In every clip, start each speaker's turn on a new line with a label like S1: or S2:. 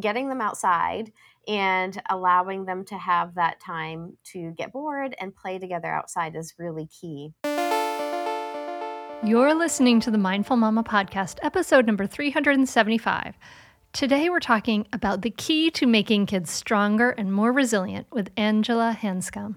S1: getting them outside and allowing them to have that time to get bored and play together outside is really key.
S2: You're listening to the Mindful Mama podcast, episode number 375. Today, we're talking about the key to making kids stronger and more resilient with Angela Hanscom.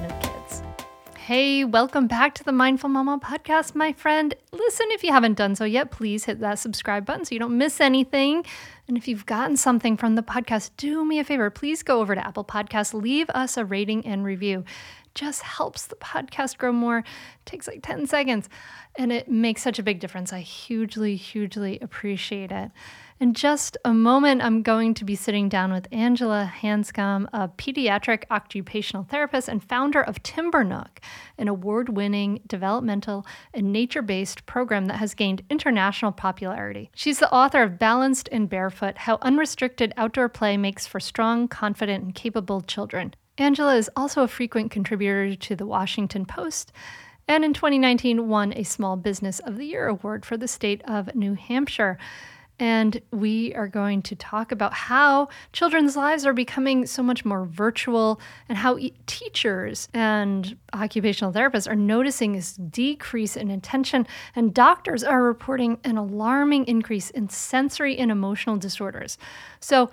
S2: kids. Hey, welcome back to the Mindful Mama podcast, my friend. Listen, if you haven't done so yet, please hit that subscribe button so you don't miss anything. And if you've gotten something from the podcast, do me a favor. Please go over to Apple Podcasts, leave us a rating and review. Just helps the podcast grow more. It takes like 10 seconds and it makes such a big difference. I hugely, hugely appreciate it. In just a moment, I'm going to be sitting down with Angela Hanscom, a pediatric occupational therapist and founder of TimberNook, an award winning developmental and nature based program that has gained international popularity. She's the author of Balanced and Barefoot How Unrestricted Outdoor Play Makes for Strong, Confident, and Capable Children. Angela is also a frequent contributor to the Washington Post and in 2019 won a Small Business of the Year award for the state of New Hampshire. And we are going to talk about how children's lives are becoming so much more virtual and how e- teachers and occupational therapists are noticing this decrease in attention. And doctors are reporting an alarming increase in sensory and emotional disorders. So,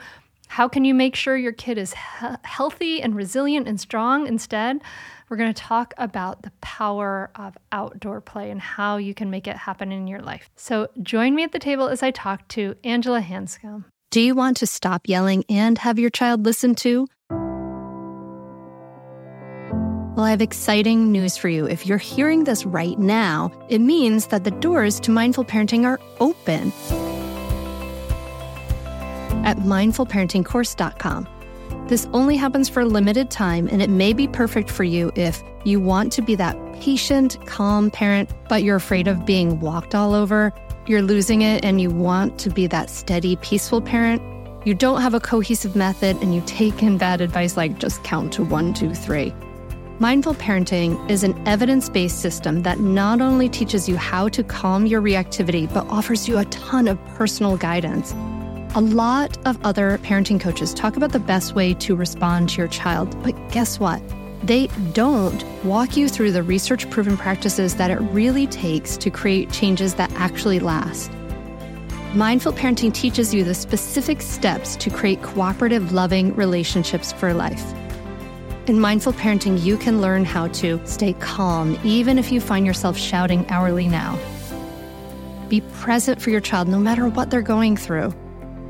S2: how can you make sure your kid is he- healthy and resilient and strong instead? We're going to talk about the power of outdoor play and how you can make it happen in your life. So join me at the table as I talk to Angela Hanscom.
S3: Do you want to stop yelling and have your child listen to? Well, I have exciting news for you. If you're hearing this right now, it means that the doors to mindful parenting are open at mindfulparentingcourse.com. This only happens for a limited time, and it may be perfect for you if you want to be that patient, calm parent, but you're afraid of being walked all over. You're losing it, and you want to be that steady, peaceful parent. You don't have a cohesive method, and you take in bad advice like just count to one, two, three. Mindful parenting is an evidence based system that not only teaches you how to calm your reactivity, but offers you a ton of personal guidance. A lot of other parenting coaches talk about the best way to respond to your child, but guess what? They don't walk you through the research proven practices that it really takes to create changes that actually last. Mindful parenting teaches you the specific steps to create cooperative, loving relationships for life. In mindful parenting, you can learn how to stay calm even if you find yourself shouting hourly now. Be present for your child no matter what they're going through.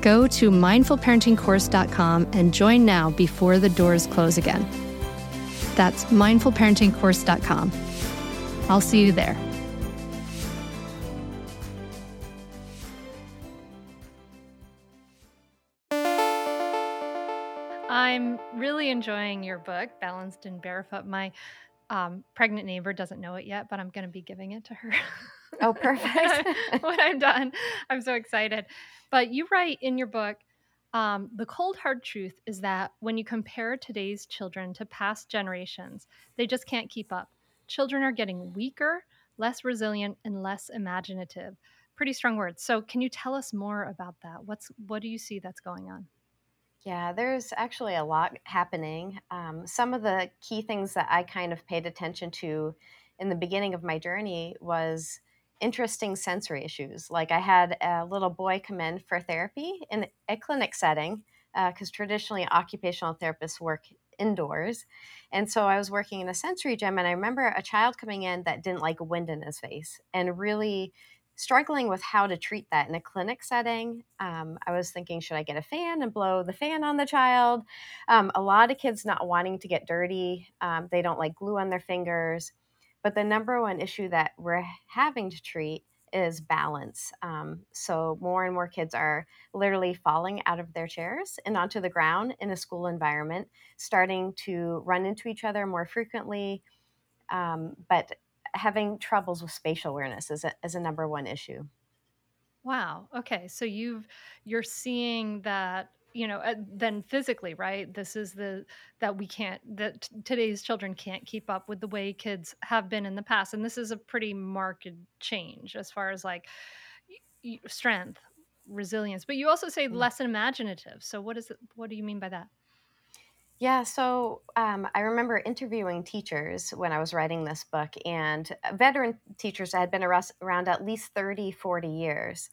S3: Go to mindfulparentingcourse.com and join now before the doors close again. That's mindfulparentingcourse.com. I'll see you there.
S2: I'm really enjoying your book, Balanced and Barefoot. My um, pregnant neighbor doesn't know it yet, but I'm going to be giving it to her.
S1: Oh, perfect.
S2: when I'm done, I'm so excited. But you write in your book um, the cold hard truth is that when you compare today's children to past generations, they just can't keep up. Children are getting weaker, less resilient, and less imaginative. Pretty strong words. So, can you tell us more about that? What's what do you see that's going on?
S1: Yeah, there's actually a lot happening. Um, some of the key things that I kind of paid attention to in the beginning of my journey was interesting sensory issues. Like I had a little boy come in for therapy in a clinic setting because uh, traditionally occupational therapists work indoors. And so I was working in a sensory gym, and I remember a child coming in that didn't like wind in his face and really struggling with how to treat that in a clinic setting. Um, I was thinking, should I get a fan and blow the fan on the child? Um, a lot of kids not wanting to get dirty, um, they don't like glue on their fingers. But the number one issue that we're having to treat is balance. Um, so more and more kids are literally falling out of their chairs and onto the ground in a school environment, starting to run into each other more frequently, um, but having troubles with spatial awareness is a, is a number one issue.
S2: Wow. Okay. So you've you're seeing that you know uh, then physically right this is the that we can't that t- today's children can't keep up with the way kids have been in the past and this is a pretty marked change as far as like y- y- strength resilience but you also say
S1: Mm.
S2: less imaginative so what is it what do you mean by that
S1: Yeah, so um, I remember interviewing teachers when I was writing this book, and veteran teachers had been around, around at least 30, 40 years.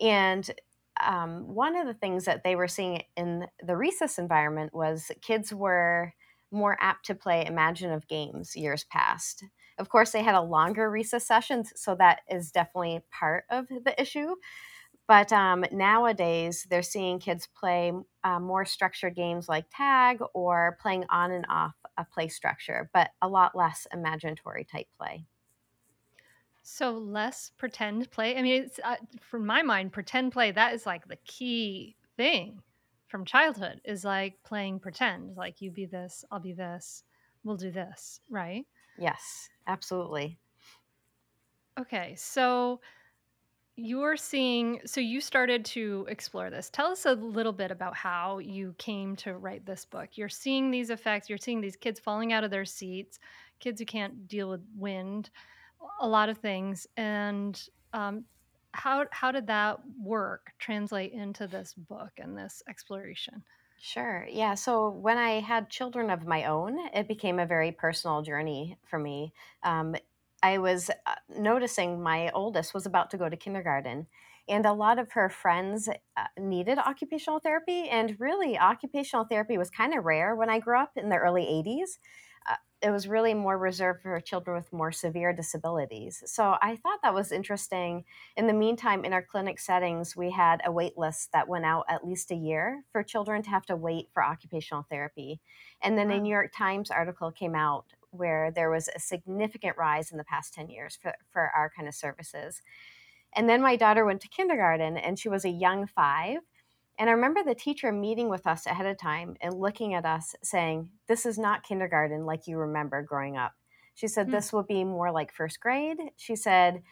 S1: And um, one of the things that they were seeing in the recess environment was kids were more apt to play imaginative games years past. Of course, they had a longer recess sessions, so that is definitely part of the issue. But um, nowadays, they're seeing kids play uh, more structured games like tag or playing on and off a play structure, but a lot less imaginatory type play.
S2: So less pretend play i mean it's uh, from my mind pretend play that is like the key thing from childhood is like playing pretend like you be this i'll be this we'll do this right?
S1: Yes, absolutely.
S2: okay so you're seeing so you started to explore this. Tell us a little bit about how you came to write this book. You're seeing these effects you're seeing these kids falling out of their seats kids who can't deal with wind a lot of things and um, how how did that work translate into this book and this exploration
S1: Sure. Yeah. So when I had children of my own, it became a very personal journey for me. Um, I was uh, noticing my oldest was about to go to kindergarten, and a lot of her friends uh, needed occupational therapy. And really, occupational therapy was kind of rare when I grew up in the early 80s. It was really more reserved for children with more severe disabilities. So I thought that was interesting in the meantime, in our clinic settings, we had a wait list that went out at least a year for children to have to wait for occupational therapy. And then a New York Times article came out where there was a significant rise in the past 10 years for, for our kind of services. And then my daughter went to kindergarten and she was a young five. And I remember the teacher meeting with us ahead of time and looking at us saying, This is not kindergarten like you remember growing up. She said,
S2: Hmm.
S1: This will be more like first grade. She said,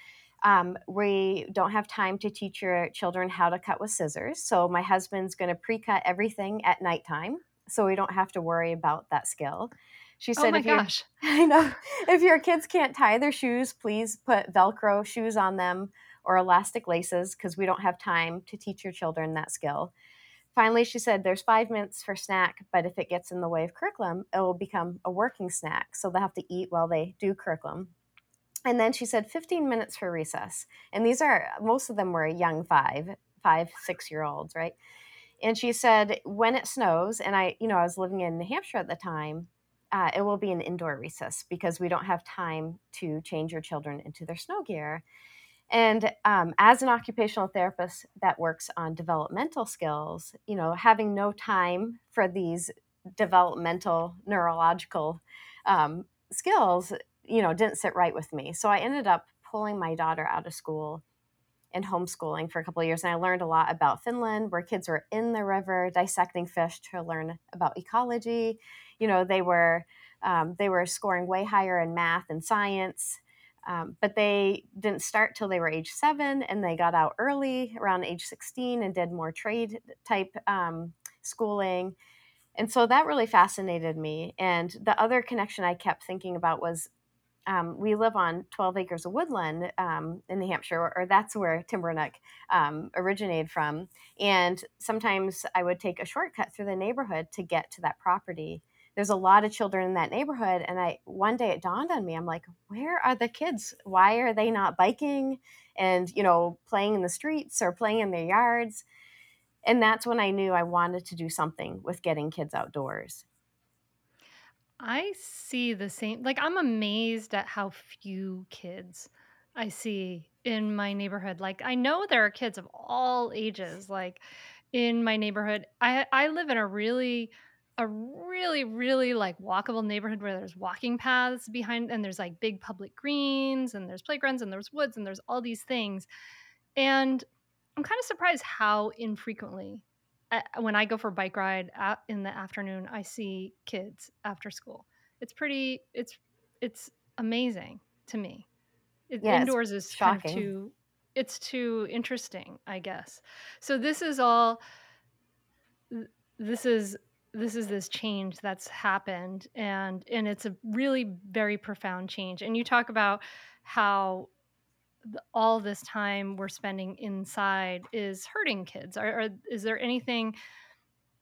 S1: um, we don't have time to teach your children how to cut with scissors. So my husband's going to pre-cut everything at nighttime, so we don't have to worry about that skill. She
S2: oh
S1: said,
S2: my
S1: if your
S2: gosh
S1: I know if your kids can't tie their shoes, please put Velcro shoes on them or elastic laces because we don't have time to teach your children that skill. Finally, she said, There's five minutes for snack, but if it gets in the way of curriculum, it will become a working snack. So they'll have to eat while they do curriculum. And then she said 15 minutes for recess. And these are, most of them were young five, five, six year olds, right? And she said, when it snows, and I, you know, I was living in New Hampshire at the time, uh, it will be an indoor recess because we don't have time to change your children into their snow gear. And um, as an occupational therapist that works on developmental skills, you know, having no time for these developmental neurological um, skills, you know, didn't sit right with me. So I ended up pulling my daughter out of school and homeschooling for a couple of years. And I learned a lot about Finland, where kids were in the river dissecting fish to learn about ecology. You know, they were um, they were scoring way higher in math and science. Um, but they didn't start till they were age seven, and they got out early, around age 16, and did more trade type um, schooling. And so that really fascinated me. And the other connection I kept thinking about was um, we live on 12 acres of woodland um, in New Hampshire, or, or that's where Timbernook um, originated from. And sometimes I would take a shortcut through the neighborhood to get to that property. There's a lot of children in that neighborhood and i one day it dawned on me i'm like where are the kids why are they not biking and you know playing in the streets or playing in their yards and that's when i knew i wanted to do something with getting kids outdoors
S2: I see the same like, I'm amazed at how few kids I see in my neighborhood. Like, I know there are kids of all ages, like, in my neighborhood. I I live in a really a really, really, like, walkable neighborhood where there's walking paths behind and there's, like, big public greens, and there's playgrounds, and there's woods, and there's all these things. And I'm kinda surprised how infrequently, uh, when I go for a bike ride a in the afternoon, I see kids after school. It's pretty it's it's amazing to me. It
S1: yeah it's
S2: indoors is kind of too it's too interesting, I guess. So this is all this is this is this change that's happened, and and it's a really very profound change, and you talk about how all this time we're spending inside is hurting kids. Are, are is there anything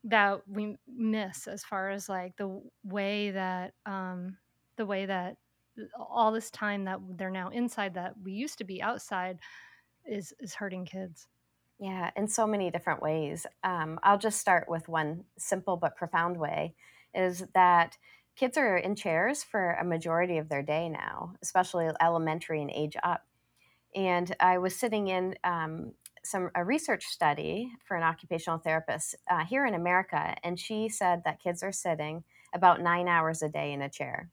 S2: that we miss as far as like the way that um the way that all this time that they're now inside that we used to be outside is is hurting kids.
S1: Yeah, in so many different ways. Um, I'll just start with one simple but profound way is that kids are in chairs for a majority of their day now, especially elementary and age up. And I was sitting in um, some a research study for an occupational therapist uh, here in America, and she said that kids are sitting about nine hours a day in a chair.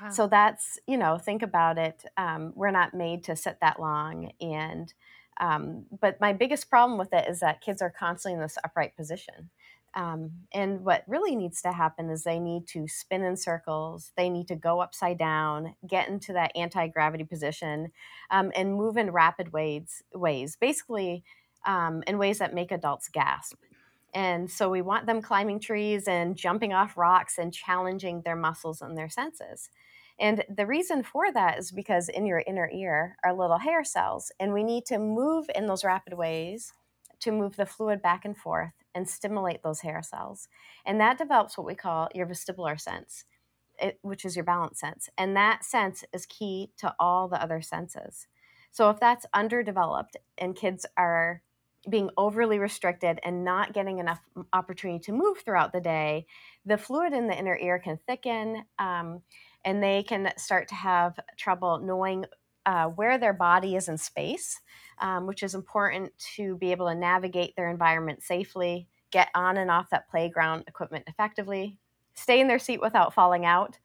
S2: Wow.
S1: So that's you know think about it. Um, we're not made to sit that long, and um, but my biggest problem with it is that kids are constantly in this upright position. Um, and what really needs to happen is they need to spin in circles, they need to go upside down, get into that anti gravity position, um, and move in rapid ways, ways basically um, in ways that make adults gasp. And so we want them climbing trees and jumping off rocks and challenging their muscles and their senses. And the reason for that is because in your inner ear are little hair cells, and we need to move in those rapid ways to move the fluid back and forth and stimulate those hair cells. And that develops what we call your vestibular sense, it, which is your balance sense. And that sense is key to all the other senses. So if that's underdeveloped and kids are being overly restricted and not getting enough opportunity to move throughout the day, the fluid in the inner ear can thicken um, and they can start to have trouble knowing uh, where their body is in space, um, which is important to be able to navigate their environment safely, get on and off that playground equipment effectively, stay in their seat without falling out.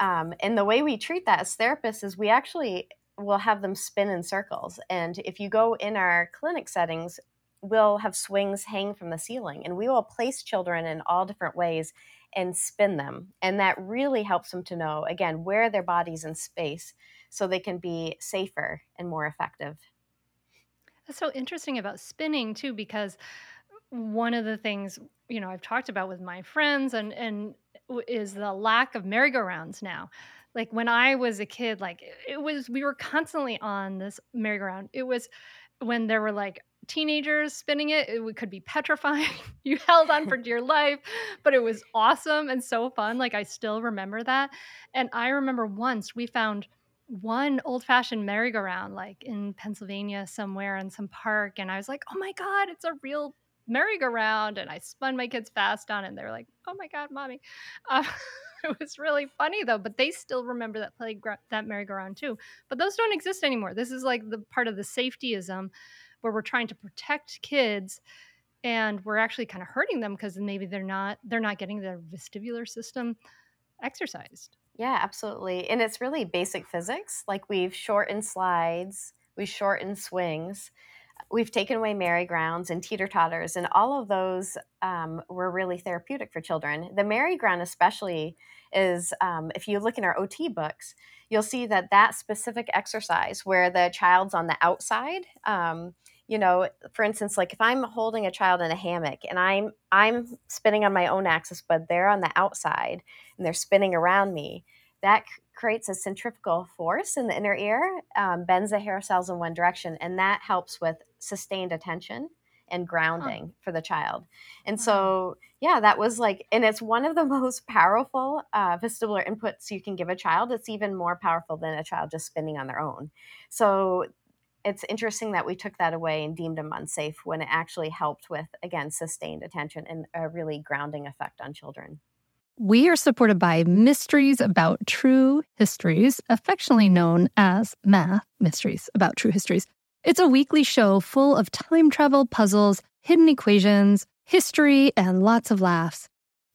S1: Um, and the way we treat that as therapists is we actually will have them spin in circles. And if you go in our clinic settings, we'll have swings hang from the ceiling and we will place children in all different ways and spin them. And that really helps them to know, again, where their body's in space so they can be safer and more effective.
S2: That's so interesting about spinning too, because one of the things you know I've talked about with my friends and and is the lack of merry-go-rounds now. Like when I was a kid, like it was we were constantly on this merry-go-round. It was when there were like teenagers spinning it, it could be petrifying. you held on for dear life, but it was awesome and so fun. Like I still remember that. And I remember once we found one old fashioned merry-go-round like in Pennsylvania somewhere in some park. And I was like, oh my God, it's a real merry-go-round. And I spun my kids fast on it. And they were like, oh my God, mommy. Uh, it was really funny though, but they still remember that play that merry-go-round too. But those don't exist anymore. This is like the part of the safetyism where we're trying to protect kids and we're actually kind of hurting them because maybe they're not they're not getting their vestibular system exercised.
S1: Yeah, absolutely. And it's really basic physics. Like we've shortened slides, we shortened swings, we've taken away merry-grounds and teeter-totters, and all of those um, were really therapeutic for children. The merry-ground, especially, is um, if you look in our OT books, you'll see that that specific exercise where the child's on the outside. Um, you know for instance like if i'm holding a child in a hammock and i'm i'm spinning on my own axis but they're on the outside and they're spinning around me that creates a centrifugal force in the inner ear um, bends the hair cells in one direction and that helps with sustained attention and grounding huh. for the child. And so, yeah, that was like, and it's one of the most powerful uh, vestibular inputs you can give a child. It's even more powerful than a child just spinning on their own. So it's interesting that we took that away and deemed them unsafe when it actually helped with, again, sustained attention and a really grounding effect on children.
S2: We are supported by Mysteries About True Histories, affectionately known as Math Mysteries About True Histories. It's a weekly show full of time travel puzzles, hidden equations, history, and lots of laughs.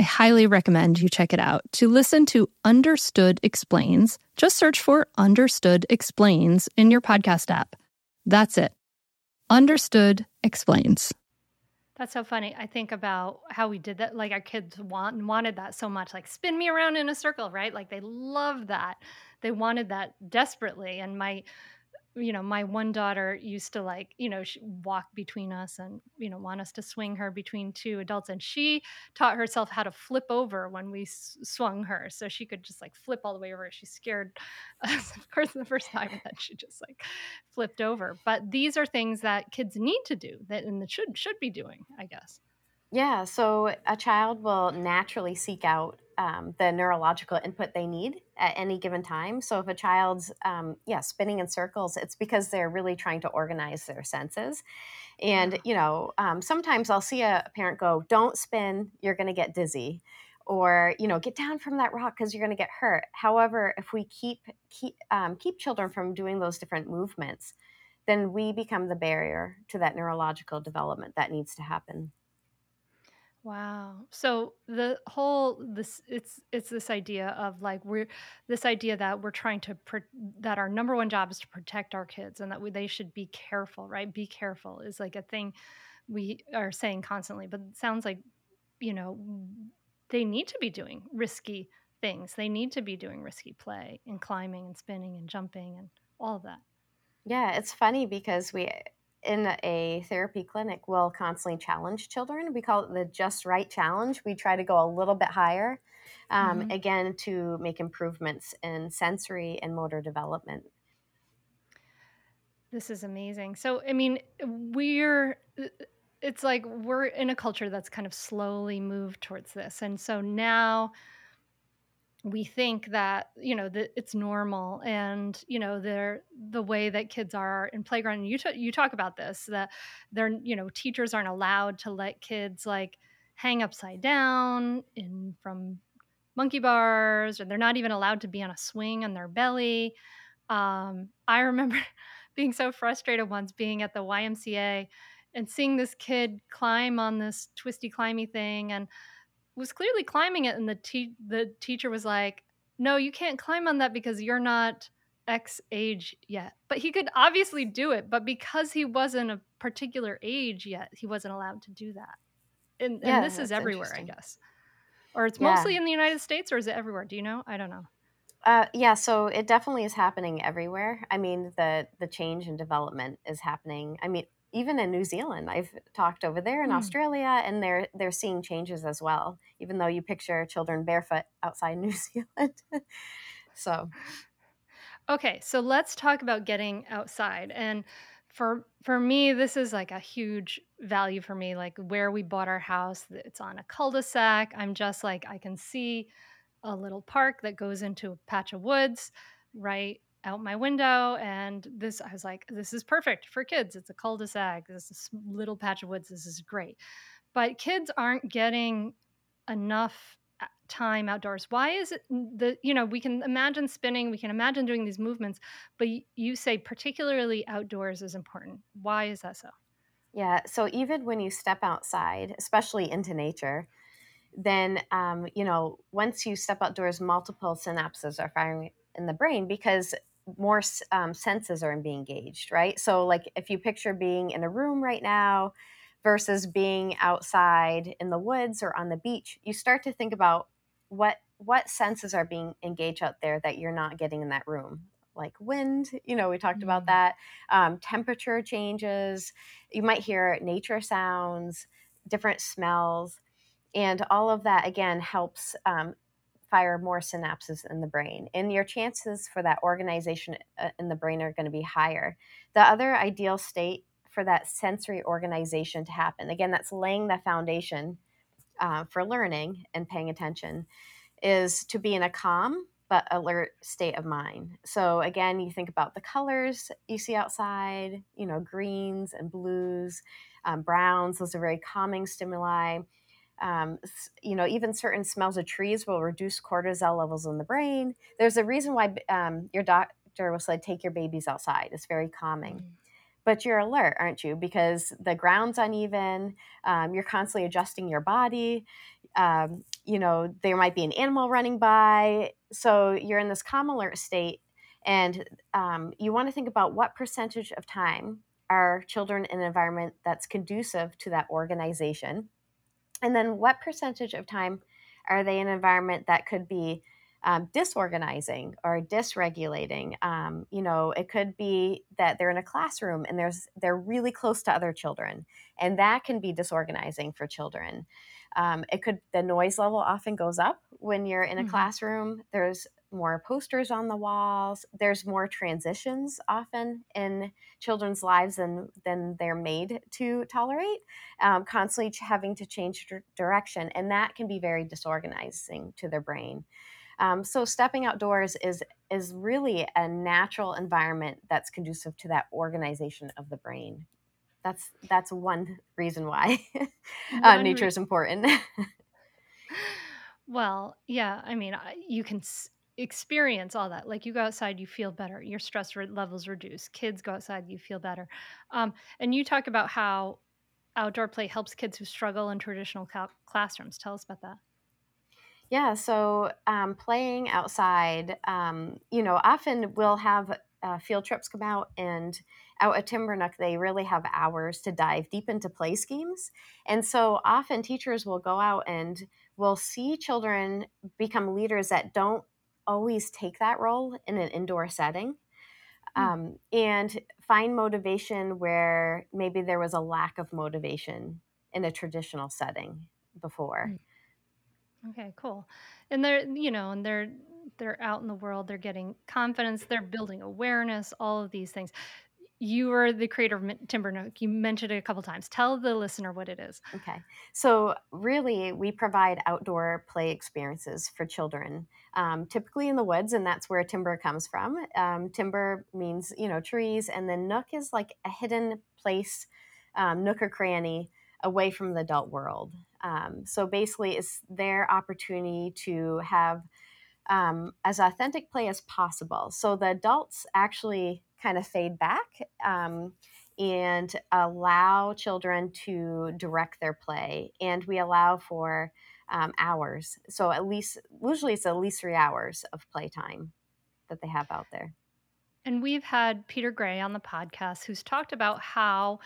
S2: I highly recommend you check it out. To listen to Understood Explains, just search for Understood Explains in your podcast app. That's it. Understood Explains.
S4: That's so funny. I think about how we did that. Like our kids want wanted that so much. Like spin me around in a circle, right? Like they love that. They wanted that desperately. And my you know, my one daughter used to like, you know, walk between us and, you know, want us to swing her between two adults. And she taught herself how to flip over when we swung her. So she could just like flip all the way over. She's scared, us, of course, the first time. And then she just like flipped over. But these are things that kids need to do that and that should, should be doing, I guess.
S1: Yeah. So a child will naturally seek out um, the neurological input they need at any given time. So if a child's um, yeah spinning in circles, it's because they're really trying to organize their senses. And you know, um, sometimes I'll see a parent go, "Don't spin, you're going to get dizzy." Or you know, get down from that rock because you're going to get hurt. However, if we keep keep um, keep children from doing those different movements, then we become the barrier to that neurological development that needs to happen.
S4: Wow. So the whole this it's it's this idea of like we're this idea that we're trying to pro- that our number one job is to protect our kids and that we, they should be careful, right? Be careful is like a thing we are saying constantly, but it sounds like you know they need to be doing risky things. They need to be doing risky play and climbing and spinning and jumping and all of that.
S1: Yeah, it's funny because we in a therapy clinic will constantly challenge children. We call it the just right challenge. We try to go a little bit higher, um, mm-hmm. again, to make improvements in sensory and motor development.
S2: This is amazing. So, I mean, we're uh, it's like we're in a culture that's kind of slowly moved towards this. And so now we think that, you know, that it's normal and, you know, they're the way that kids are in playground. And you t- you talk about this that they're, you know, teachers aren't allowed to let kids like hang upside down in from monkey bars or they're not even allowed to be on a swing on their belly. Um, I remember being so frustrated once being at the YMCA and seeing this kid climb on this twisty climby thing and was clearly climbing it and the te- the teacher was like, "No, you can't climb on that because you're not X age yet." But he could obviously do it, but because he wasn't a particular age yet, he wasn't allowed to do that. And and this is everywhere, I guess. Or it's
S1: Yeah.
S2: mostly in the United States or is it everywhere? Do you know? I don't know.
S1: Uh, yeah, so it definitely is happening everywhere. I mean, the the change and development is happening. I mean, even in New Zealand, I've talked over there in
S2: Hmm.
S1: Australia, and they're they're seeing changes as well. Even though you picture children barefoot outside New Zealand, so
S2: Okay, so let's talk about getting outside. And for for me, this is like a huge value for me. Like where we bought our house, it's on a cul-de-sac. I'm just like I can see a little park that goes into a patch of woods right out my window. And this, I was like, this is perfect for kids. It's a cul-de-sac. This is little patch of woods. This is great. But kids aren't getting enough time outdoors. Why is it the you know we can imagine spinning, we can imagine doing these movements, but you say particularly outdoors is important. Why is that so?
S1: yeah. So even when you step outside, especially into nature, then um, you know once you step outdoors, multiple synapses are firing in the brain because more um, senses are being engaged, right? So like if you picture being in a room right now versus being outside in the woods or on the beach, you start to think about what what senses are being engaged out there that you're not getting in that room like wind you know we talked about
S2: Mm.
S1: that um, temperature changes you might hear nature sounds different smells and all of that again helps um, fire more synapses in the brain and your chances for that organization uh, in the brain are going to be higher the other ideal state for that sensory organization to happen again that's laying the foundation uh, for learning and paying attention is to be in a calm but alert state of mind. So again, you think about the colors you see outside, you know, greens and blues, um, browns, those are very calming stimuli. Um, you know, even certain smells of trees will reduce cortisol levels in the brain. There's a reason why um, your doctor will say take your babies outside. It's very calming.
S2: Mm.
S1: But you're alert, aren't you? Because the ground's uneven. Um, you're constantly adjusting your body. Um, you know, there might be an animal running by. So you're in this calm alert state. And um, you want to think about what percentage of time are children in an environment that's conducive to that organization and then what percentage of time are they in an environment that could be um, disorganizing or dysregulating? Um, you know, it could be that they're in a classroom and there's they're really close to other children, and that can be disorganizing for children. Um, it could the noise level often goes up when you're in a
S2: Mhm.
S1: classroom. There's more posters on the walls. There's more transitions often in children's lives than than they're made to tolerate um, constantly having to change direction, and that can be very disorganizing to their brain. Um, so stepping outdoors is is really a natural environment that's conducive to that organization of the brain. That's that's one reason why uh, nature
S2: re-
S1: is important.
S2: well, yeah, I mean, you can experience all that. Like you go outside, you feel better. Your stress re- levels reduce. Kids go outside, you feel better. Um, and you talk about how outdoor play helps kids who struggle in traditional cal- classrooms. Tell us about that.
S1: Yeah, so um, playing outside, um, you know, often we'll have uh, field trips come out, and out at Timbernook, they really have hours to dive deep into play schemes. And so often teachers will go out and will see children become leaders that don't always take that role in an indoor setting.
S2: Hmm.
S1: Um, and find motivation where maybe there was a lack of motivation in a traditional setting before.
S2: Hmm. Okay, cool. And they're, you know, and they're they're out in the world, they're getting confidence, they're building awareness, all of these things. You are the creator of TimberNook. You mentioned it a couple times. Tell the listener what it is.
S1: Okay. So, really, we provide outdoor play experiences for children, um, typically in the woods, and that's where timber comes from. Um, timber means, you know, trees, and then nook is like a hidden place, um, nook or cranny away from the adult world. Um, so, basically, it's their opportunity to have um, as authentic play as possible. So, the adults actually kind of fade back um, and allow children to direct their play. And we allow for um, hours. So at least, usually it's at least three hours of playtime that they have out there.
S2: And we've had Peter Gray on the podcast who's talked about how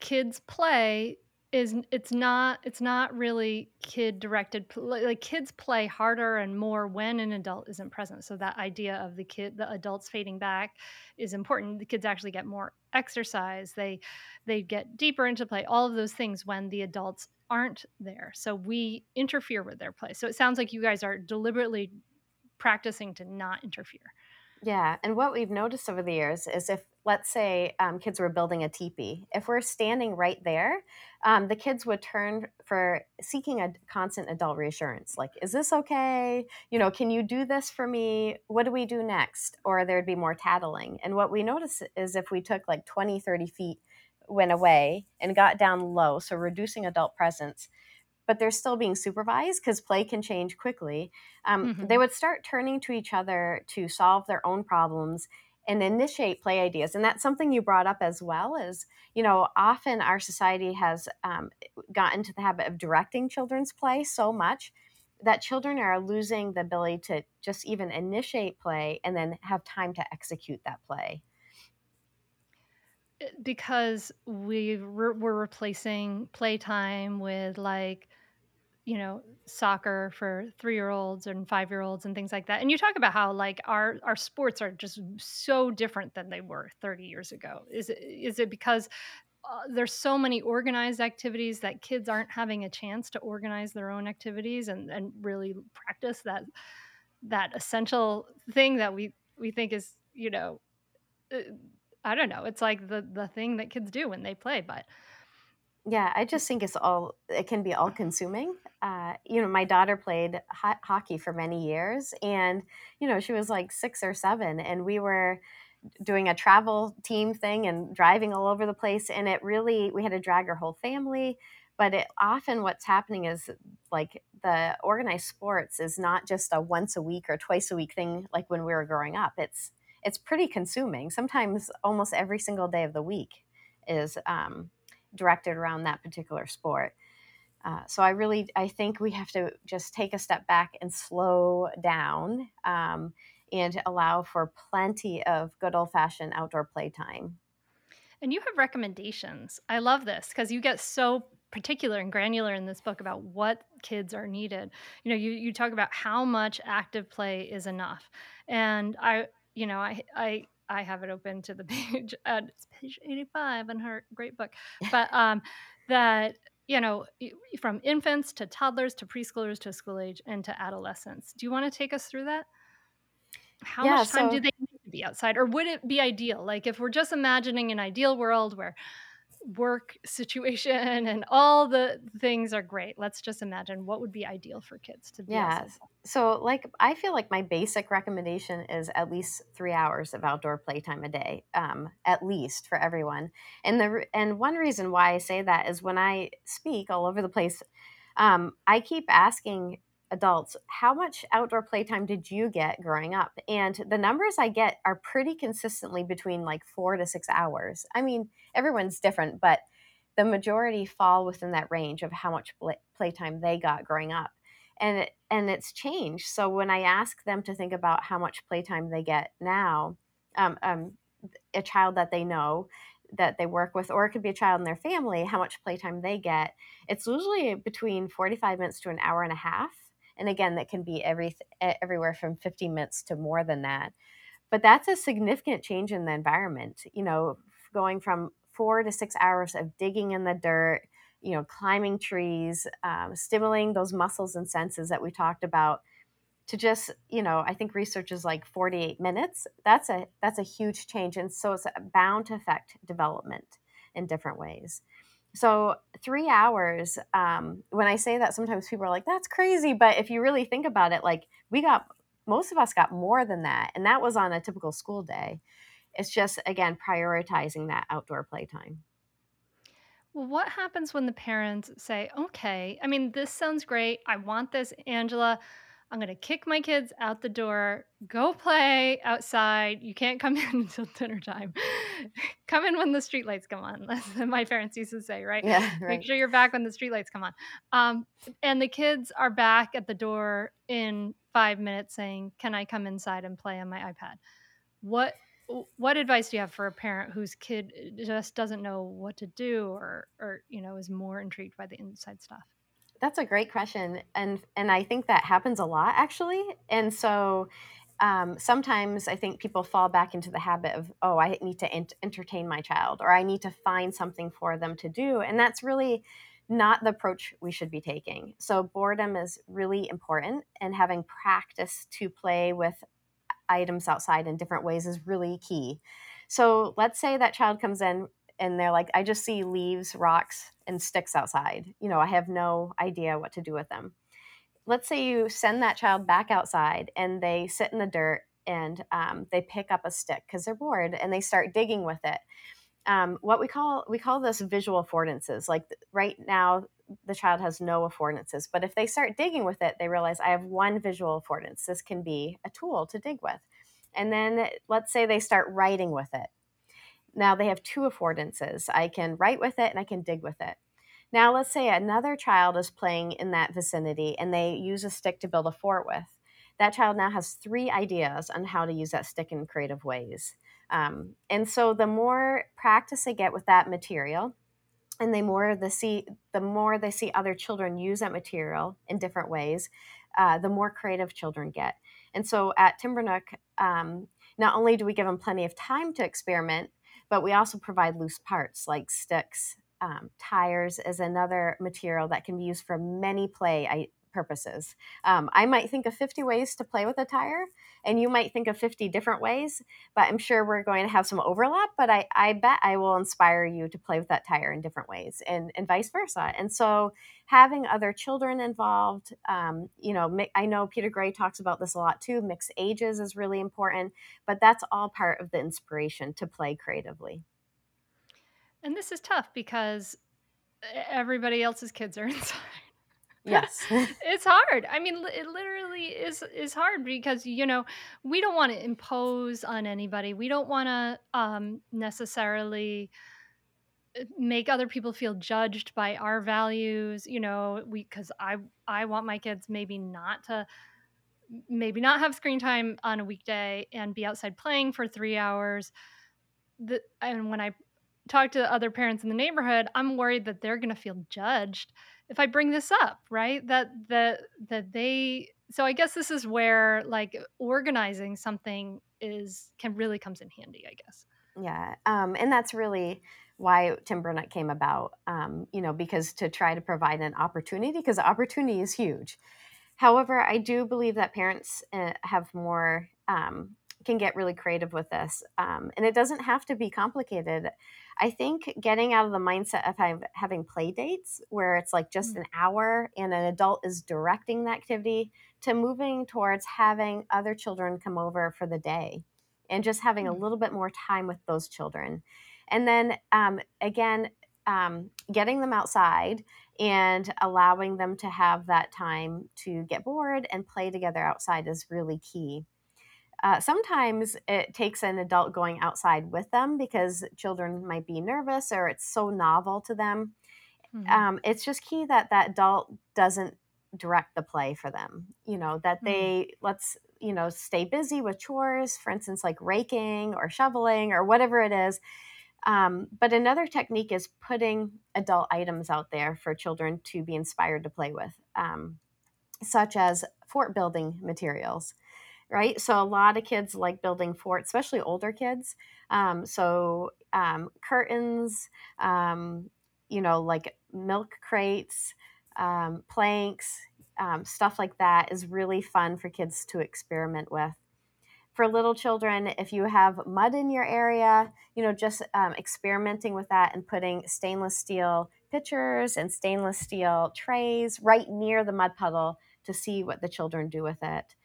S2: kids play is it's not it's not really kid directed like kids play harder and more when an adult isn't present so that idea of the kid the adults fading back is important. The kids actually get more exercise. They they get deeper into play. All of those things when the adults aren't there. So we interfere with their play. So it sounds like you guys are deliberately practicing to not interfere
S1: yeah, and what we've noticed over the years is if, let's say, um, kids were building a teepee, if we're standing right there, um, the kids would turn for seeking a constant adult reassurance, like, "Is this okay? You know, can you do this for me? What do we do next?" Or there'd be more tattling. And what we notice is if we took like 20, 30 feet, went away, and got down low, so reducing adult presence, but they're still being supervised because play can change quickly. Um, mm-hmm. They would start turning to each other to solve their own problems and initiate play ideas. And that's something you brought up as well. Is you know often our society has um, gotten to the habit of directing children's play so much that children are losing the ability to just even initiate play and then have time to execute that play
S2: eh, because we we're replacing playtime with like you know soccer for three year olds and five year olds and things like that and you talk about how like our our sports are just so different than they were 30 years ago. Is it is it because uh, there's so many organized activities that kids aren't having a chance to organize their own activities and and really practice that that essential thing that we we think is you know uh, i don't know it's like the the thing that kids do when they play but
S1: yeah, I just think it's all it can be all consuming. Uh, you know, my daughter played ho- hockey for many years, and you know, she was like six or seven, and we were doing a travel team thing and driving all over the place, and it really we had to drag our whole family. But it often what's happening is like the organized sports is not just a once a week or twice a week thing like when we were growing up. It's it's pretty consuming. Sometimes almost every single day of the week is um, directed around that particular sport. Uh, so I really I think we have to just take a step back and slow down um, and allow for plenty of good old fashioned outdoor playtime.
S2: And you have recommendations. I love this because you get so particular and granular in this book about what kids are needed. You know, you you talk about how much active play is enough, and I you know I I I have it open to the page. and it's page 85 in her great book. But um, that, you know, from infants to toddlers to preschoolers to school age and to adolescents. Do you want to take us through that? How yeah, much time so, do they need to be outside? Or would it be ideal? Like if we're just imagining an ideal world where work situation and all the things are great. Let's just imagine what would be ideal for kids to be.
S1: Yeah. So, like, I feel like my basic recommendation is at least three hours of outdoor playtime a day, um, at least for everyone. And the and one reason why I say that is when I speak all over the place, um, I keep asking adults, how much outdoor playtime did you get growing up? And the numbers I get are pretty consistently between like four to six hours. I mean, everyone's different, but the majority fall within that range of how much playtime they got growing up. And it, and it's changed. So when I ask them to think about how much playtime they get now, um, um, a child that they know, that they work with, or it could be a child in their family, how much playtime they get. It's usually between 45 minutes to an hour and a half and again that can be every everywhere from 50 minutes to more than that but that's a significant change in the environment you know going from four to six hours of digging in the dirt you know climbing trees um, stimulating those muscles and senses that we talked about to just you know i think research is like 48 minutes that's a that's a huge change and so it's bound to affect development in different ways so three hours um, when i say that sometimes people are like that's crazy but if you really think about it like we got most of us got more than that and that was on a typical school day it's just again prioritizing that outdoor playtime
S2: well, what happens when the parents say, okay, I mean, this sounds great. I want this, Angela. I'm going to kick my kids out the door. Go play outside. You can't come in until dinner time. come in when the streetlights come on. That's what my parents used to say, right?
S1: yeah right
S2: Make sure you're back when the streetlights come on. Um, and the kids are back at the door in five minutes saying, Can I come inside and play on my iPad? What what advice do you have for a parent whose kid uh, just doesn't know what to do or or you know is more intrigued by the inside stuff?
S1: That's a great question, and and I think that happens a lot actually. And so um, sometimes I think people fall back into the habit of, oh, I need to ent- entertain my child, or I need to find something for them to do, and that's really not the approach we should be taking. So boredom is really important, and having practice to play with items outside in different ways is really key. So let's say that child comes in and they're like, I just see leaves, rocks, and sticks outside. You know, I have no idea what to do with them. Let's say you send that child back outside and they sit in the dirt and um, they pick up a stick because they're bored and they start digging with it. Um, what we call we call this visual affordances. Like right now, the child has no affordances, but if they start digging with it, they realize I have one visual affordance. This can be a tool to dig with. And then let's say they start writing with it now they have two affordances. I can write with it and I can dig with it. Now, let's say another child is playing in that vicinity and they use a stick to build a fort with. That child now has three ideas on how to use that stick in creative ways. Um, and so, the more practice they get with that material, and the more they see, the more they see other children use that material in different ways, uh, the more creative children get. And so, at TimberNook, um, not only do we give them plenty of time to experiment, but we also provide loose parts like sticks. Um, tires is another material that can be used for many play purposes. Um, I might think of 50 ways to play with a tire, and you might think of 50 different ways, but I'm sure we're going to have some overlap. But I, I bet I will inspire you to play with that tire in different ways, and, and vice versa. And so, having other children involved, um, you know, I know Peter Gray talks about this a lot too. Mixed ages is really important, but that's all part of the inspiration to play creatively.
S2: And this is tough because everybody else's kids are inside.
S1: Yes.
S2: it's hard. I mean, it literally is is hard because you know we don't want to impose on anybody. We don't want to um, necessarily uh, make other people feel judged by our values. You know, we because I I want my kids maybe not to maybe not have screen time on a weekday and be outside playing for three hours. The, and when I talk to other parents in the neighborhood, I'm worried that they're going to feel judged if I bring this up, right? That that that they so I guess this is where like organizing something is can really comes in handy, I guess.
S1: Yeah. Um, and that's really why TimberNook came about, um, you know, because to try to provide an opportunity, because opportunity is huge. However, I do believe that parents uh, have more, um, can get really creative with this. Um, and it doesn't have to be complicated. I think getting out of the mindset of have, having play dates where it's like just mm. an hour and an adult is directing the activity to moving towards having other children come over for the day and just having a mm. little bit more time with those children. And then um, again, um, getting them outside and allowing them to have that time to get bored and play together outside is really key. Uh, sometimes it takes an adult going outside with them because children might be nervous or it's so novel to them. Mm-hmm. Um, it's just key that that adult doesn't direct the play for them. You know, that mm-hmm. they let's, you know, stay busy with chores, for instance, like raking or shoveling or whatever it is. Um, but another technique is putting adult items out there for children to be inspired to play with, um, such as fort building materials right? So a lot of kids like building forts, especially older kids. Um, so um, curtains, um, you know, like milk crates, um, planks, um, stuff like that is really fun for kids to experiment with. For little children, if you have mud in your area, you know, just um, experimenting with that and putting stainless steel pitchers and stainless steel trays right near the mud puddle to see what the children do with it.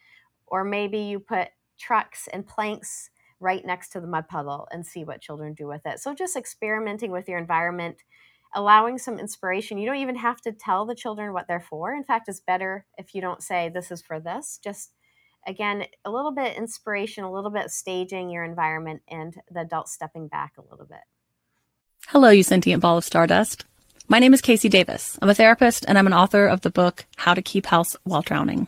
S1: Or maybe you put trucks and planks right next to the mud puddle and see what children do with it. So just experimenting with your environment, allowing some inspiration. You don't even have to tell the children what they're for. In fact, it's better if you don't say this is for this. Just again, a little bit inspiration, a little bit staging your environment and the adults stepping back a little bit.
S5: Hello, you sentient ball of stardust. My name is KC Davis. I'm a therapist and I'm an author of the book How to Keep House While Drowning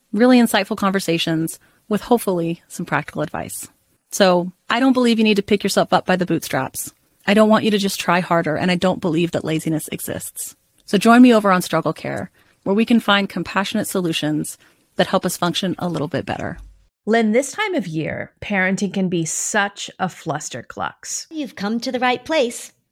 S5: really insightful conversations with hopefully some practical advice. So I don't believe you need to pick yourself up by the bootstraps. I don't want you to just try harder, and I don't believe that laziness exists. So join me over on Struggle Care, where we can find compassionate solutions that help us function a little bit better.
S6: Lynn, this time of year, parenting can be such a flusterclux.
S7: You've come to the right place.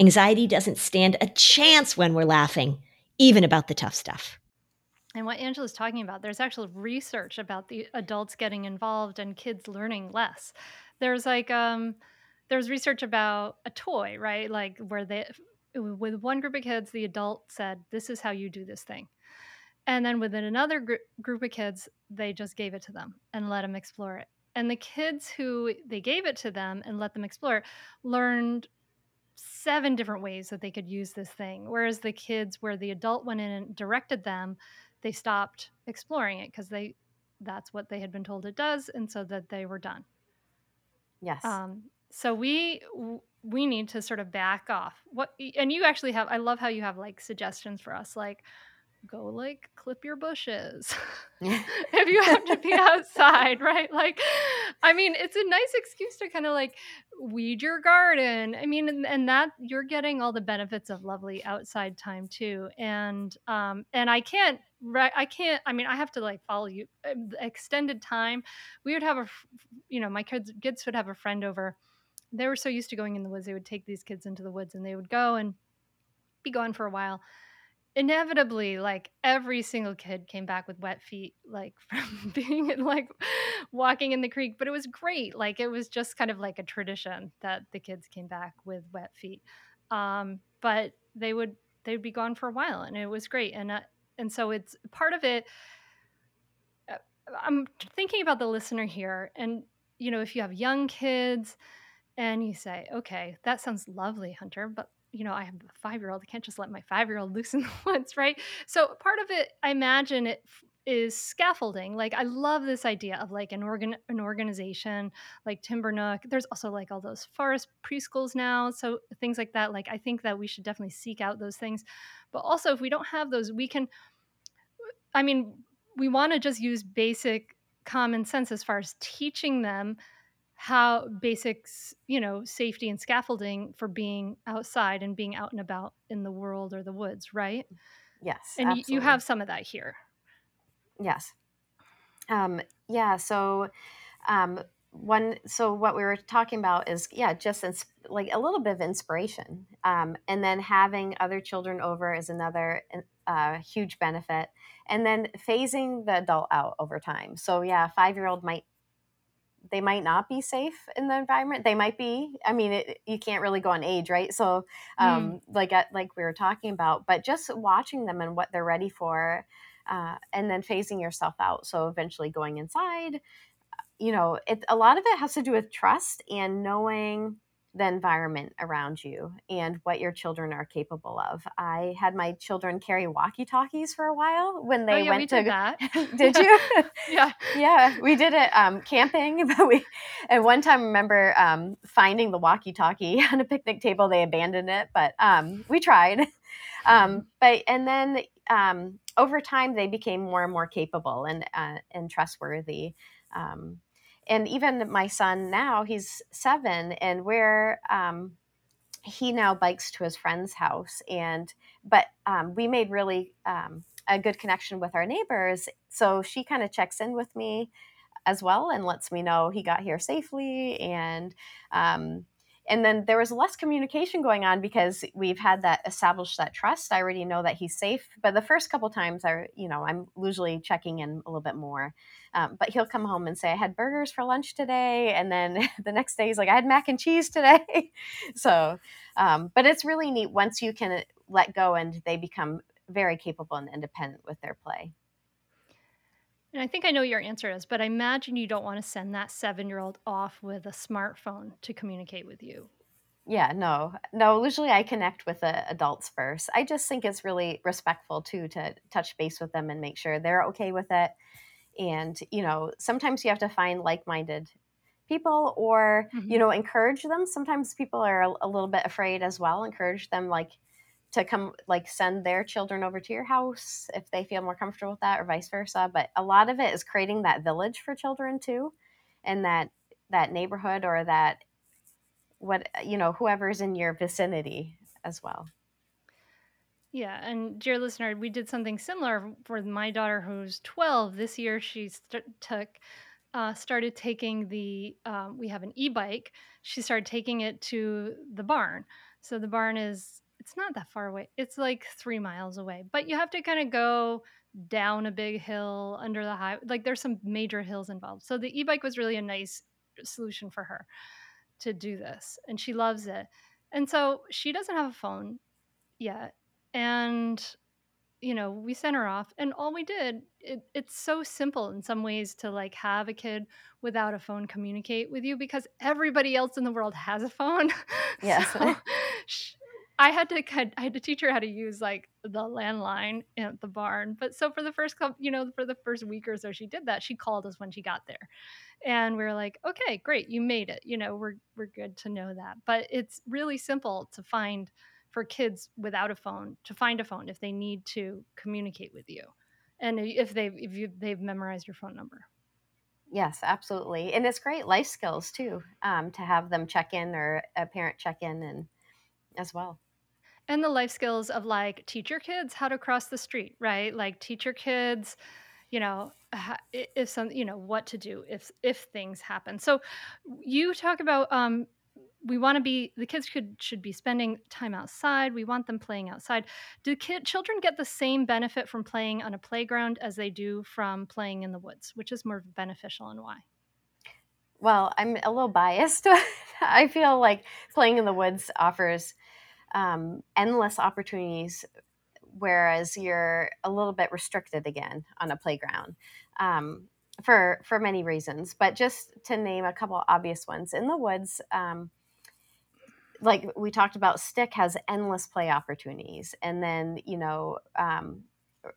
S7: Anxiety doesn't stand a chance when we're laughing, even about the tough stuff.
S2: And what Angela's talking about, there's actual research about the adults getting involved and kids learning less. There's like um there's research about a toy, right? Like where they with one group of kids, the adult said, "This is how you do this thing." And then within another gr- group of kids, they just gave it to them and let them explore it. And the kids who they gave it to them and let them explore learned seven different ways that they could use this thing. Whereas the kids, where the adult went in and directed them, they stopped exploring it because they that's what they had been told it does, and so that they were done.
S1: Yes.
S2: Um, so we we need to sort of back off. What and you actually have. I love how you have like suggestions for us, like go like clip your bushes if you have to be outside, right? Like, I mean, it's a nice excuse to kind of like weed your garden. I mean, and, and, that you're getting all the benefits of lovely outside time too. And um, and I can't, right? I can't. I mean, I have to like follow you. Um, extended time, we would have a, you know, my kids kids would have a friend over. They were so used to going in the woods, they would take these kids into the woods, and they would go and be gone for a while inevitably like every single kid came back with wet feet like from being like walking in the creek but it was great like it was just kind of like a tradition that the kids came back with wet feet um, but they would they'd be gone for a while and it was great and uh, and so it's part of it uh, i'm thinking about the listener here and you know if you have young kids and you say okay that sounds lovely hunter but you know, I have a five year old. I can't just let my five year old loose in the woods, right? So part of it, I imagine it is scaffolding. Like I love this idea of like an organ an organization like TimberNook. There's also like all those forest preschools now. So things like that. Like I think that we should definitely seek out those things. But also if we don't have those, we can I mean, we want to just use basic common sense as far as teaching them how basics, you know, safety and scaffolding for being outside and being out and about in the world or the woods, right?
S1: Yes,
S2: And y- you have some of that here.
S1: Yes. Um, yeah. So, um, one, so what we were talking about is, yeah, just ins- like a little bit of inspiration. Um, and then having other children over is another uh, huge benefit. And then phasing the adult out over time. So, yeah, five year old might they might not be safe in the environment. They might be. I mean, it, you can't really go on age, right? So, um, mm. like at, like we were talking about, but just watching them and what they're ready for, uh, and then phasing yourself out. So eventually going inside. You know, it a lot of it has to do with trust and knowing the environment around you and what your children are capable of. I had my children carry walkie-talkies for a while when
S2: Oh
S1: they
S2: yeah, we
S1: went to.
S2: did that.
S1: did you?
S2: yeah.
S1: yeah, we did it um, camping. But we, and one time, I remember um, finding the walkie-talkie on a picnic table. They abandoned it, but um, we tried. Um, but and then um, over time, they became more and more capable and uh, and trustworthy. Um, and even my son now, he's seven, and we're um, he now bikes to his friend's house, and but um, we made really um, a good connection with our neighbors. So she kind of checks in with me as well and lets me know he got here safely and um, and then there was less communication going on because we've had that established that trust. I already know that he's safe but the first couple times i you know i'm usually checking in a little bit more. Um, but he'll come home and say i had burgers for lunch today and then the next day he's like i had mac and cheese today. So um, but it's really neat once you can let go and they become very capable and independent with their play
S2: and I think I know your answer is, but I imagine you don't want to send that seven year old off with a smartphone to communicate with you.
S1: Yeah, no, no. Usually I connect with the adults first. I just think it's really respectful too to touch base with them and make sure they're okay with it. And, you know, sometimes you have to find like minded people or, mm-hmm. you know, encourage them. Sometimes people are a, a little bit afraid as well. Encourage them, like, to come like send their children over to your house if they feel more comfortable with that or vice versa but a lot of it is creating that village for children too and that that neighborhood or that what you know whoever's in your vicinity as well.
S2: Yeah and dear listener we did something similar for my daughter who's 12 this year she st- took uh, started taking the um, we have an e-bike she started taking it to the barn. So the barn is it's not that far away. It's like three miles away, but you have to kind of go down a big hill under the high. Like there's some major hills involved. So the e bike was really a nice solution for her to do this, and she loves it. And so she doesn't have a phone yet, and you know we sent her off and all we did it, it's so simple in some ways to like have a kid without a phone communicate with you because everybody else in the world has a phone
S1: yeah
S2: so she, I had to I had to teach her how to use like the landline at the barn. But so for the first couple, you know, for the first week or so she did that. She called us when she got there. And we were like, "Okay, great. You made it. You know, we're we're good to know that." But it's really simple to find for kids without a phone to find a phone if they need to communicate with you. And if they if you they've memorized your phone number.
S1: Yes, absolutely. And it's great life skills too, um, to have them check in or a parent check in and as well
S2: and the life skills of like teach your kids how to cross the street right? Like teach your kids you know if some you know what to do if if things happen. So you talk about um we want to be the kids could should be spending time outside we want them playing outside. Do kid children get the same benefit from playing on a playground as they do from playing in the woods which is more beneficial and why?
S1: Well i'm a little biased. I feel like playing in the woods offers um, endless opportunities whereas you're a little bit restricted again on a playground um, for for many reasons. But just to name a couple obvious ones in the woods um, like we talked about stick has endless play opportunities. And then you know um,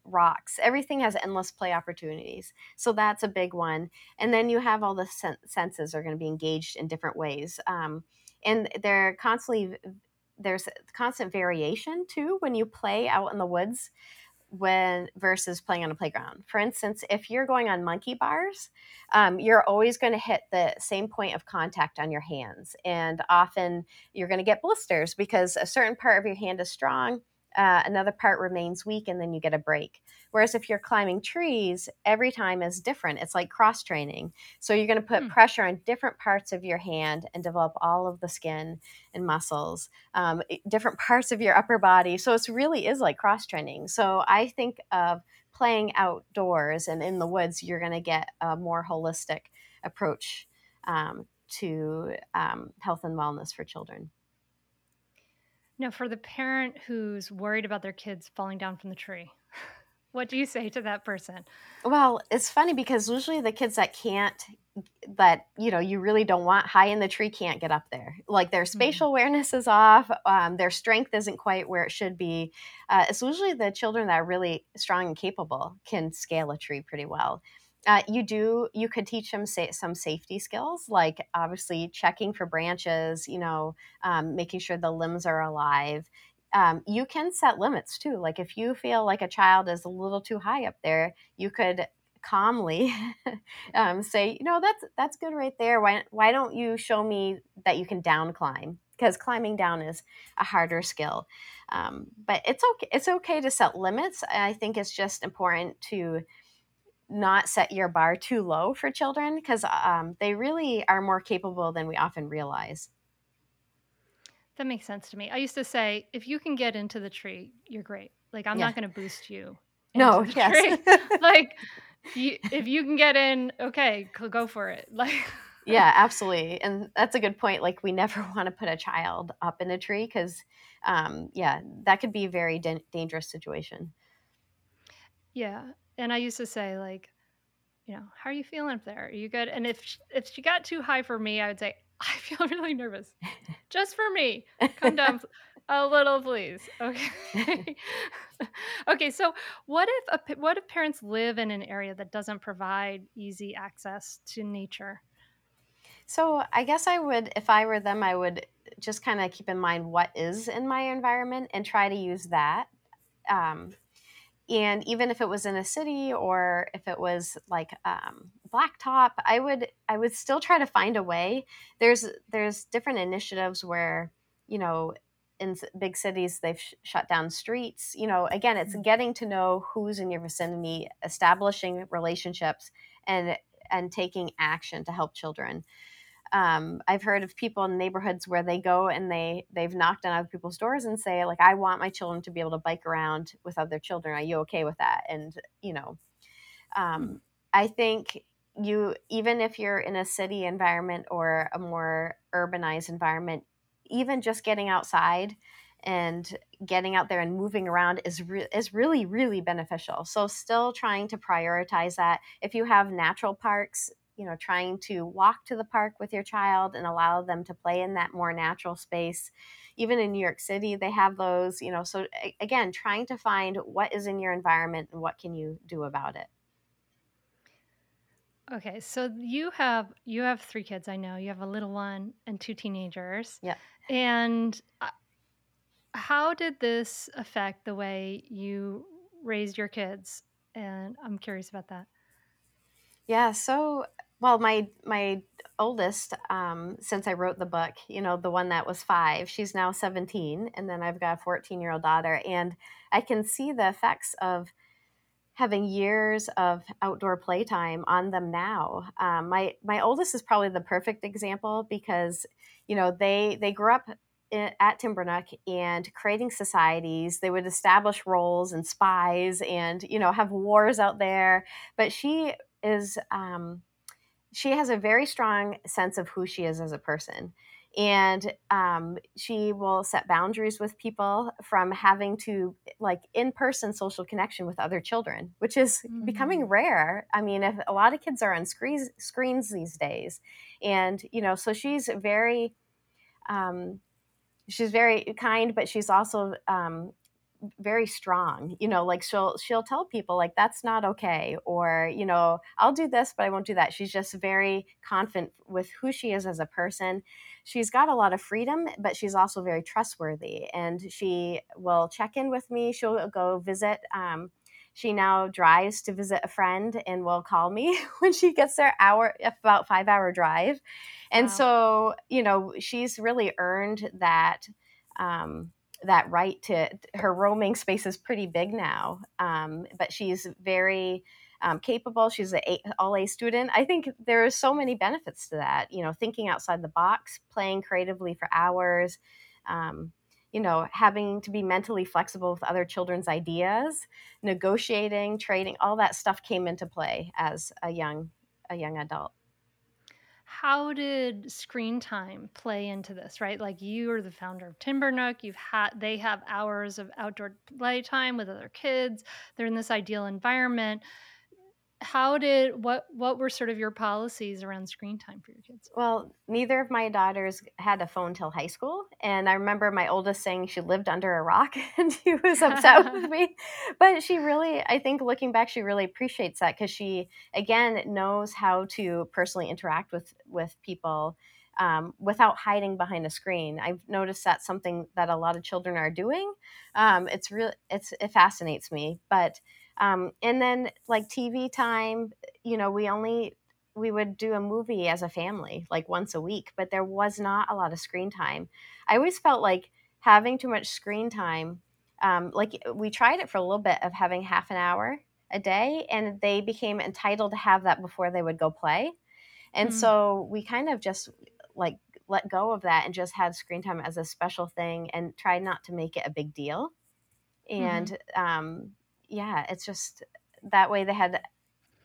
S1: rocks everything has endless play opportunities. So that's a big one. And then you have all the sen- senses are going to be engaged in different ways. Um, and they're constantly there's constant variation too when you play out in the woods when versus playing on a playground. For instance, if you're going on monkey bars, um, you're always going to hit the same point of contact on your hands, and often you're going to get blisters because a certain part of your hand is strong uh, another part remains weak and then you get a break. Whereas if you're climbing trees, every time is different. It's like cross training. So you're going to put hmm. pressure on different parts of your hand and develop all of the skin and muscles, um, different parts of your upper body. So it really is like cross training. So I think of playing outdoors and in the woods, you're going to get a more holistic approach um, to um, health and wellness for children.
S2: Now, for the parent who's worried about their kids falling down from the tree, what do you say to that person?
S1: Well, it's funny because usually the kids that can't, that, you know, you really don't want high in the tree can't get up there. Like their mm-hmm. spatial mm-hmm. awareness is off, um, their strength isn't quite where it should be. Uh, it's usually the children that are really strong and capable can scale a tree pretty well. Uh, you do you could teach them say, some safety skills like obviously checking for branches you know um, making sure the limbs are alive um, you can set limits too like if you feel like a child is a little too high up there you could calmly um, say you know that's that's good right there. Why, why don't you show me that you can down climb? Because climbing down is a harder skill. Um, but it's okay it's okay to set limits. I think it's just important to not set your bar too low for children because um, they really are more capable than we often realize.
S2: That makes sense to me. I used to say, if you can get into the tree, you're great. Like I'm yeah. not going to boost you.
S1: No, yes.
S2: like you, if you can get in, okay, go for it. Like
S1: yeah, absolutely. And that's a good point. Like we never want to put a child up in a tree because, um, yeah, that could be a very da- dangerous situation.
S2: Yeah, and I used to say like, you know, how are you feeling up there? Are you good? And if she, if she got too high for me, I would say, I feel really nervous. Just for me. Come down a little, please. Okay. okay. So, what if a, what if parents live in an area that doesn't provide easy access to nature?
S1: So, I guess I would, if I were them, I would just kind of keep in mind what is in my environment and try to use that. Um, and even if it was in a city or if it was like um, blacktop i would i would still try to find a way there's there's different initiatives where you know in big cities they've sh- shut down streets you know again it's mm. getting to know who's in your vicinity establishing relationships and and taking action to help children um, I've heard of people in neighborhoods where they go and they they've knocked on other people's doors and say like I want my children to be able to bike around with other children. Are you okay with that? And you know, um, hmm. I think you even if you're in a city environment or a more urbanized environment, even just getting outside and getting out there and moving around is re- is really really beneficial. So still trying to prioritize that. If you have natural parks, you know trying to walk to the park with your child and allow them to play in that more natural space even in new york city they have those you know so again trying to find what is in your environment and what can you do about it
S2: okay so you have you have three kids i know. You have a little one and two teenagers.
S1: Yeah.
S2: And uh, how did this affect the way you raised your kids? And i'm curious about that.
S1: Yeah so well my my oldest um, since i wrote the book you know the one that was five she's now 17 and then i've got a 14 year old daughter. And i can see the effects of having years of outdoor playtime on them now um, my my oldest is probably the perfect example because you know they they grew up in, at TimberNook and creating societies. They would establish roles and spies and, you know, have wars out there. But she is um, she has a very strong sense of who she is as a person and um, she will set boundaries with people from having to like in-person social connection with other children which is mm-hmm. becoming rare i mean if a lot of kids are on screens screens these days and you know so she's very um, she's very kind but she's also um, very strong you know like she'll she'll tell people like that's not okay or you know i'll do this but i won't do that she's just very confident with who she is as a person she's got a lot of freedom but she's also very trustworthy and she will check in with me she'll go visit um, she now drives to visit a friend and will call me when she gets there hour about five hour drive and wow. so you know she's really earned that um, that right to her roaming space is pretty big now um, but she's very um, capable. She's an all a student. I think there are so many benefits to that you know thinking outside the box playing creatively for hours um, you know having to be mentally flexible with other children's ideas negotiating trading all that stuff came into play as a young a young adult
S2: how did screen time play into this right? Like you are the founder of TimberNook you've had they have hours of outdoor playtime with other kids they're in this ideal environment how did what what were sort of your policies around screen time for your kids?
S1: Well neither of my daughters had a phone till high school and i remember my oldest saying she lived under a rock and she was upset with me. But she really i think looking back she really appreciates that because she again knows how to personally interact with with people um, without hiding behind a screen. I've noticed that's something that a lot of children are doing. Um, it's really it's it fascinates me, but um, and then like TV time, you know, we only we would do a movie as a family like once a week, but there was not a lot of screen time. I always felt like having too much screen time. Um, like we tried it for a little bit of having half an hour a day, and they became entitled to have that before they would go play. And mm-hmm. so we kind of just like let go of that and just had screen time as a special thing and try not to make it a big deal. Mm-hmm. And mm-hmm. um, yeah, it's just that way they had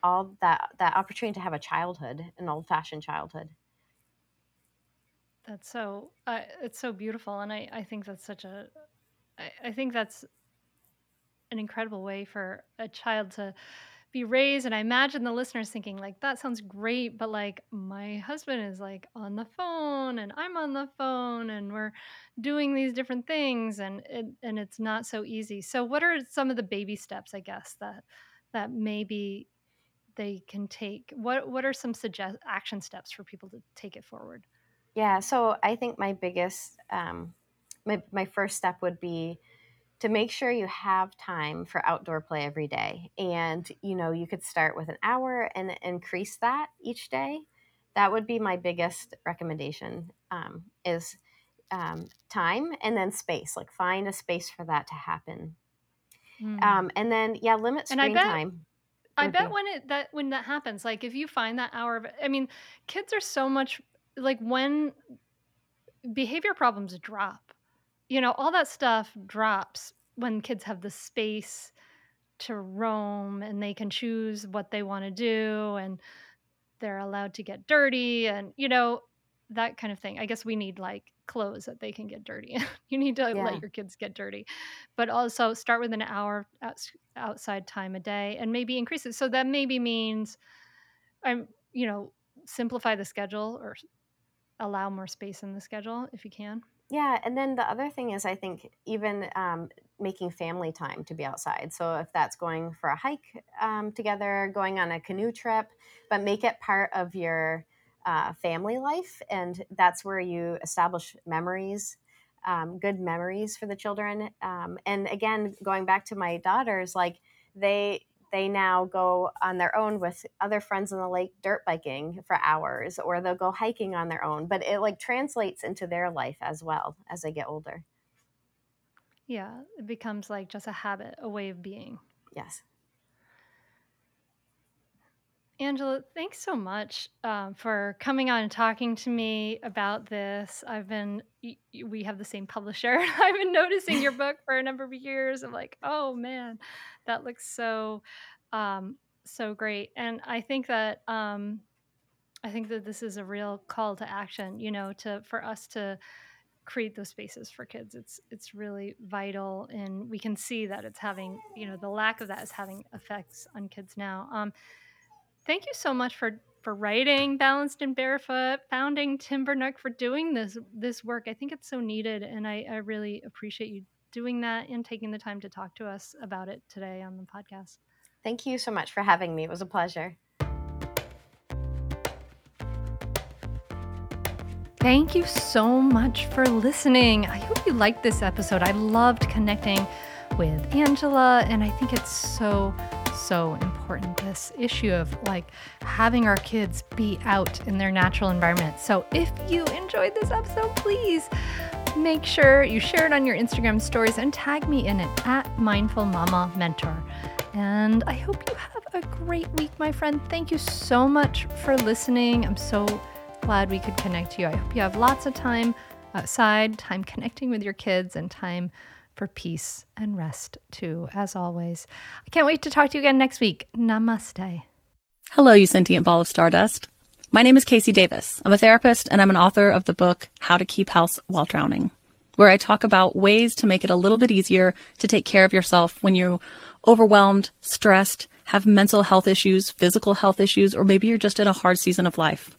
S1: all that that opportunity to have a childhood, an old fashioned childhood.
S2: That's so uh, it's so beautiful, and I I think that's such a I, I think that's an incredible way for a child to be raised and i imagine the listeners thinking like that sounds great but like my husband is like on the phone and i'm on the phone and we're doing these different things and it, and it's not so easy. So what are some of the baby steps i guess that that maybe they can take? What what are some suggest action steps for people to take it forward?
S1: Yeah so i think my biggest um my, my first step would be to make sure you have time for outdoor play every day. And, you know, you could start with an hour and increase that each day. That would be my biggest recommendation um, is um, time and then space. Like find a space for that to happen. Mm. Um, and then, yeah, limit screen
S2: and I bet,
S1: time.
S2: I bet when it that when that happens, like if you find that hour of, I mean, kids are so much like when behavior problems drop you know, all that stuff drops when kids have the space to roam and they can choose what they want to do and they're allowed to get dirty and you know that kind of thing. I guess we need like clothes that they can get dirty. you need to yeah. let your kids get dirty, but also start with an hour outside time a day and maybe increase it. So that maybe means I'm, you know, simplify the schedule or allow more space in the schedule if you can.
S1: Yeah, and then the other thing is, I think even um, making family time to be outside. So if that's going for a hike um, together, going on a canoe trip, but make it part of your uh, family life, and that's where you establish memories, um, good memories for the children. Um, and again, going back to my daughters, like they they now go on their own with other friends on the lake dirt biking for hours or they'll go hiking on their own but it like translates into their life as well as they get older.
S2: Yeah it becomes like just a habit a way of being.
S1: Yes
S2: Angela, thanks so much um, for coming on and talking to me about this. I've been, we have the same publisher. I've been noticing your book for a number of years. I'm like, oh man, that looks so, um, so great. And I think that, um, I think that this is a real call to action. You know, to for us to create those spaces for kids. It's it's really vital, and we can see that it's having, you know, the lack of that is having effects on kids now. Thank you so much for for writing balanced and barefoot founding TimberNook for doing this this work i think it's so needed and I, I really appreciate you doing that and taking the time to talk to us about it today on the podcast
S1: thank you so much for having me it was a pleasure
S2: Thank you so much for listening. I hope you liked this episode. I loved connecting with Angela. And I think it's so, so important this issue of like having our kids be out in their natural environment. So if you enjoyed this episode, please make sure you share it on your Instagram stories and tag me in it at Mindful Mama Mentor. And I hope you have a great week, my friend. Thank you so much for listening. I'm so glad we could connect you. I hope you have lots of time outside, time connecting with your kids, and time for peace and rest too, as always. I can't wait to talk to you again next week. Namaste.
S5: Hello, you sentient ball of stardust. My name is KC Davis. I'm a therapist and I'm an author of the book How to Keep House While Drowning, where I talk about ways to make it a little bit easier to take care of yourself when you're overwhelmed, stressed, have mental health issues, physical health issues, or maybe you're just in a hard season of life.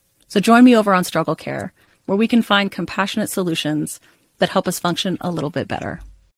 S5: So join me over on Struggle Care, where we can find compassionate solutions that help us function a little bit better.